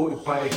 Cambarro, pai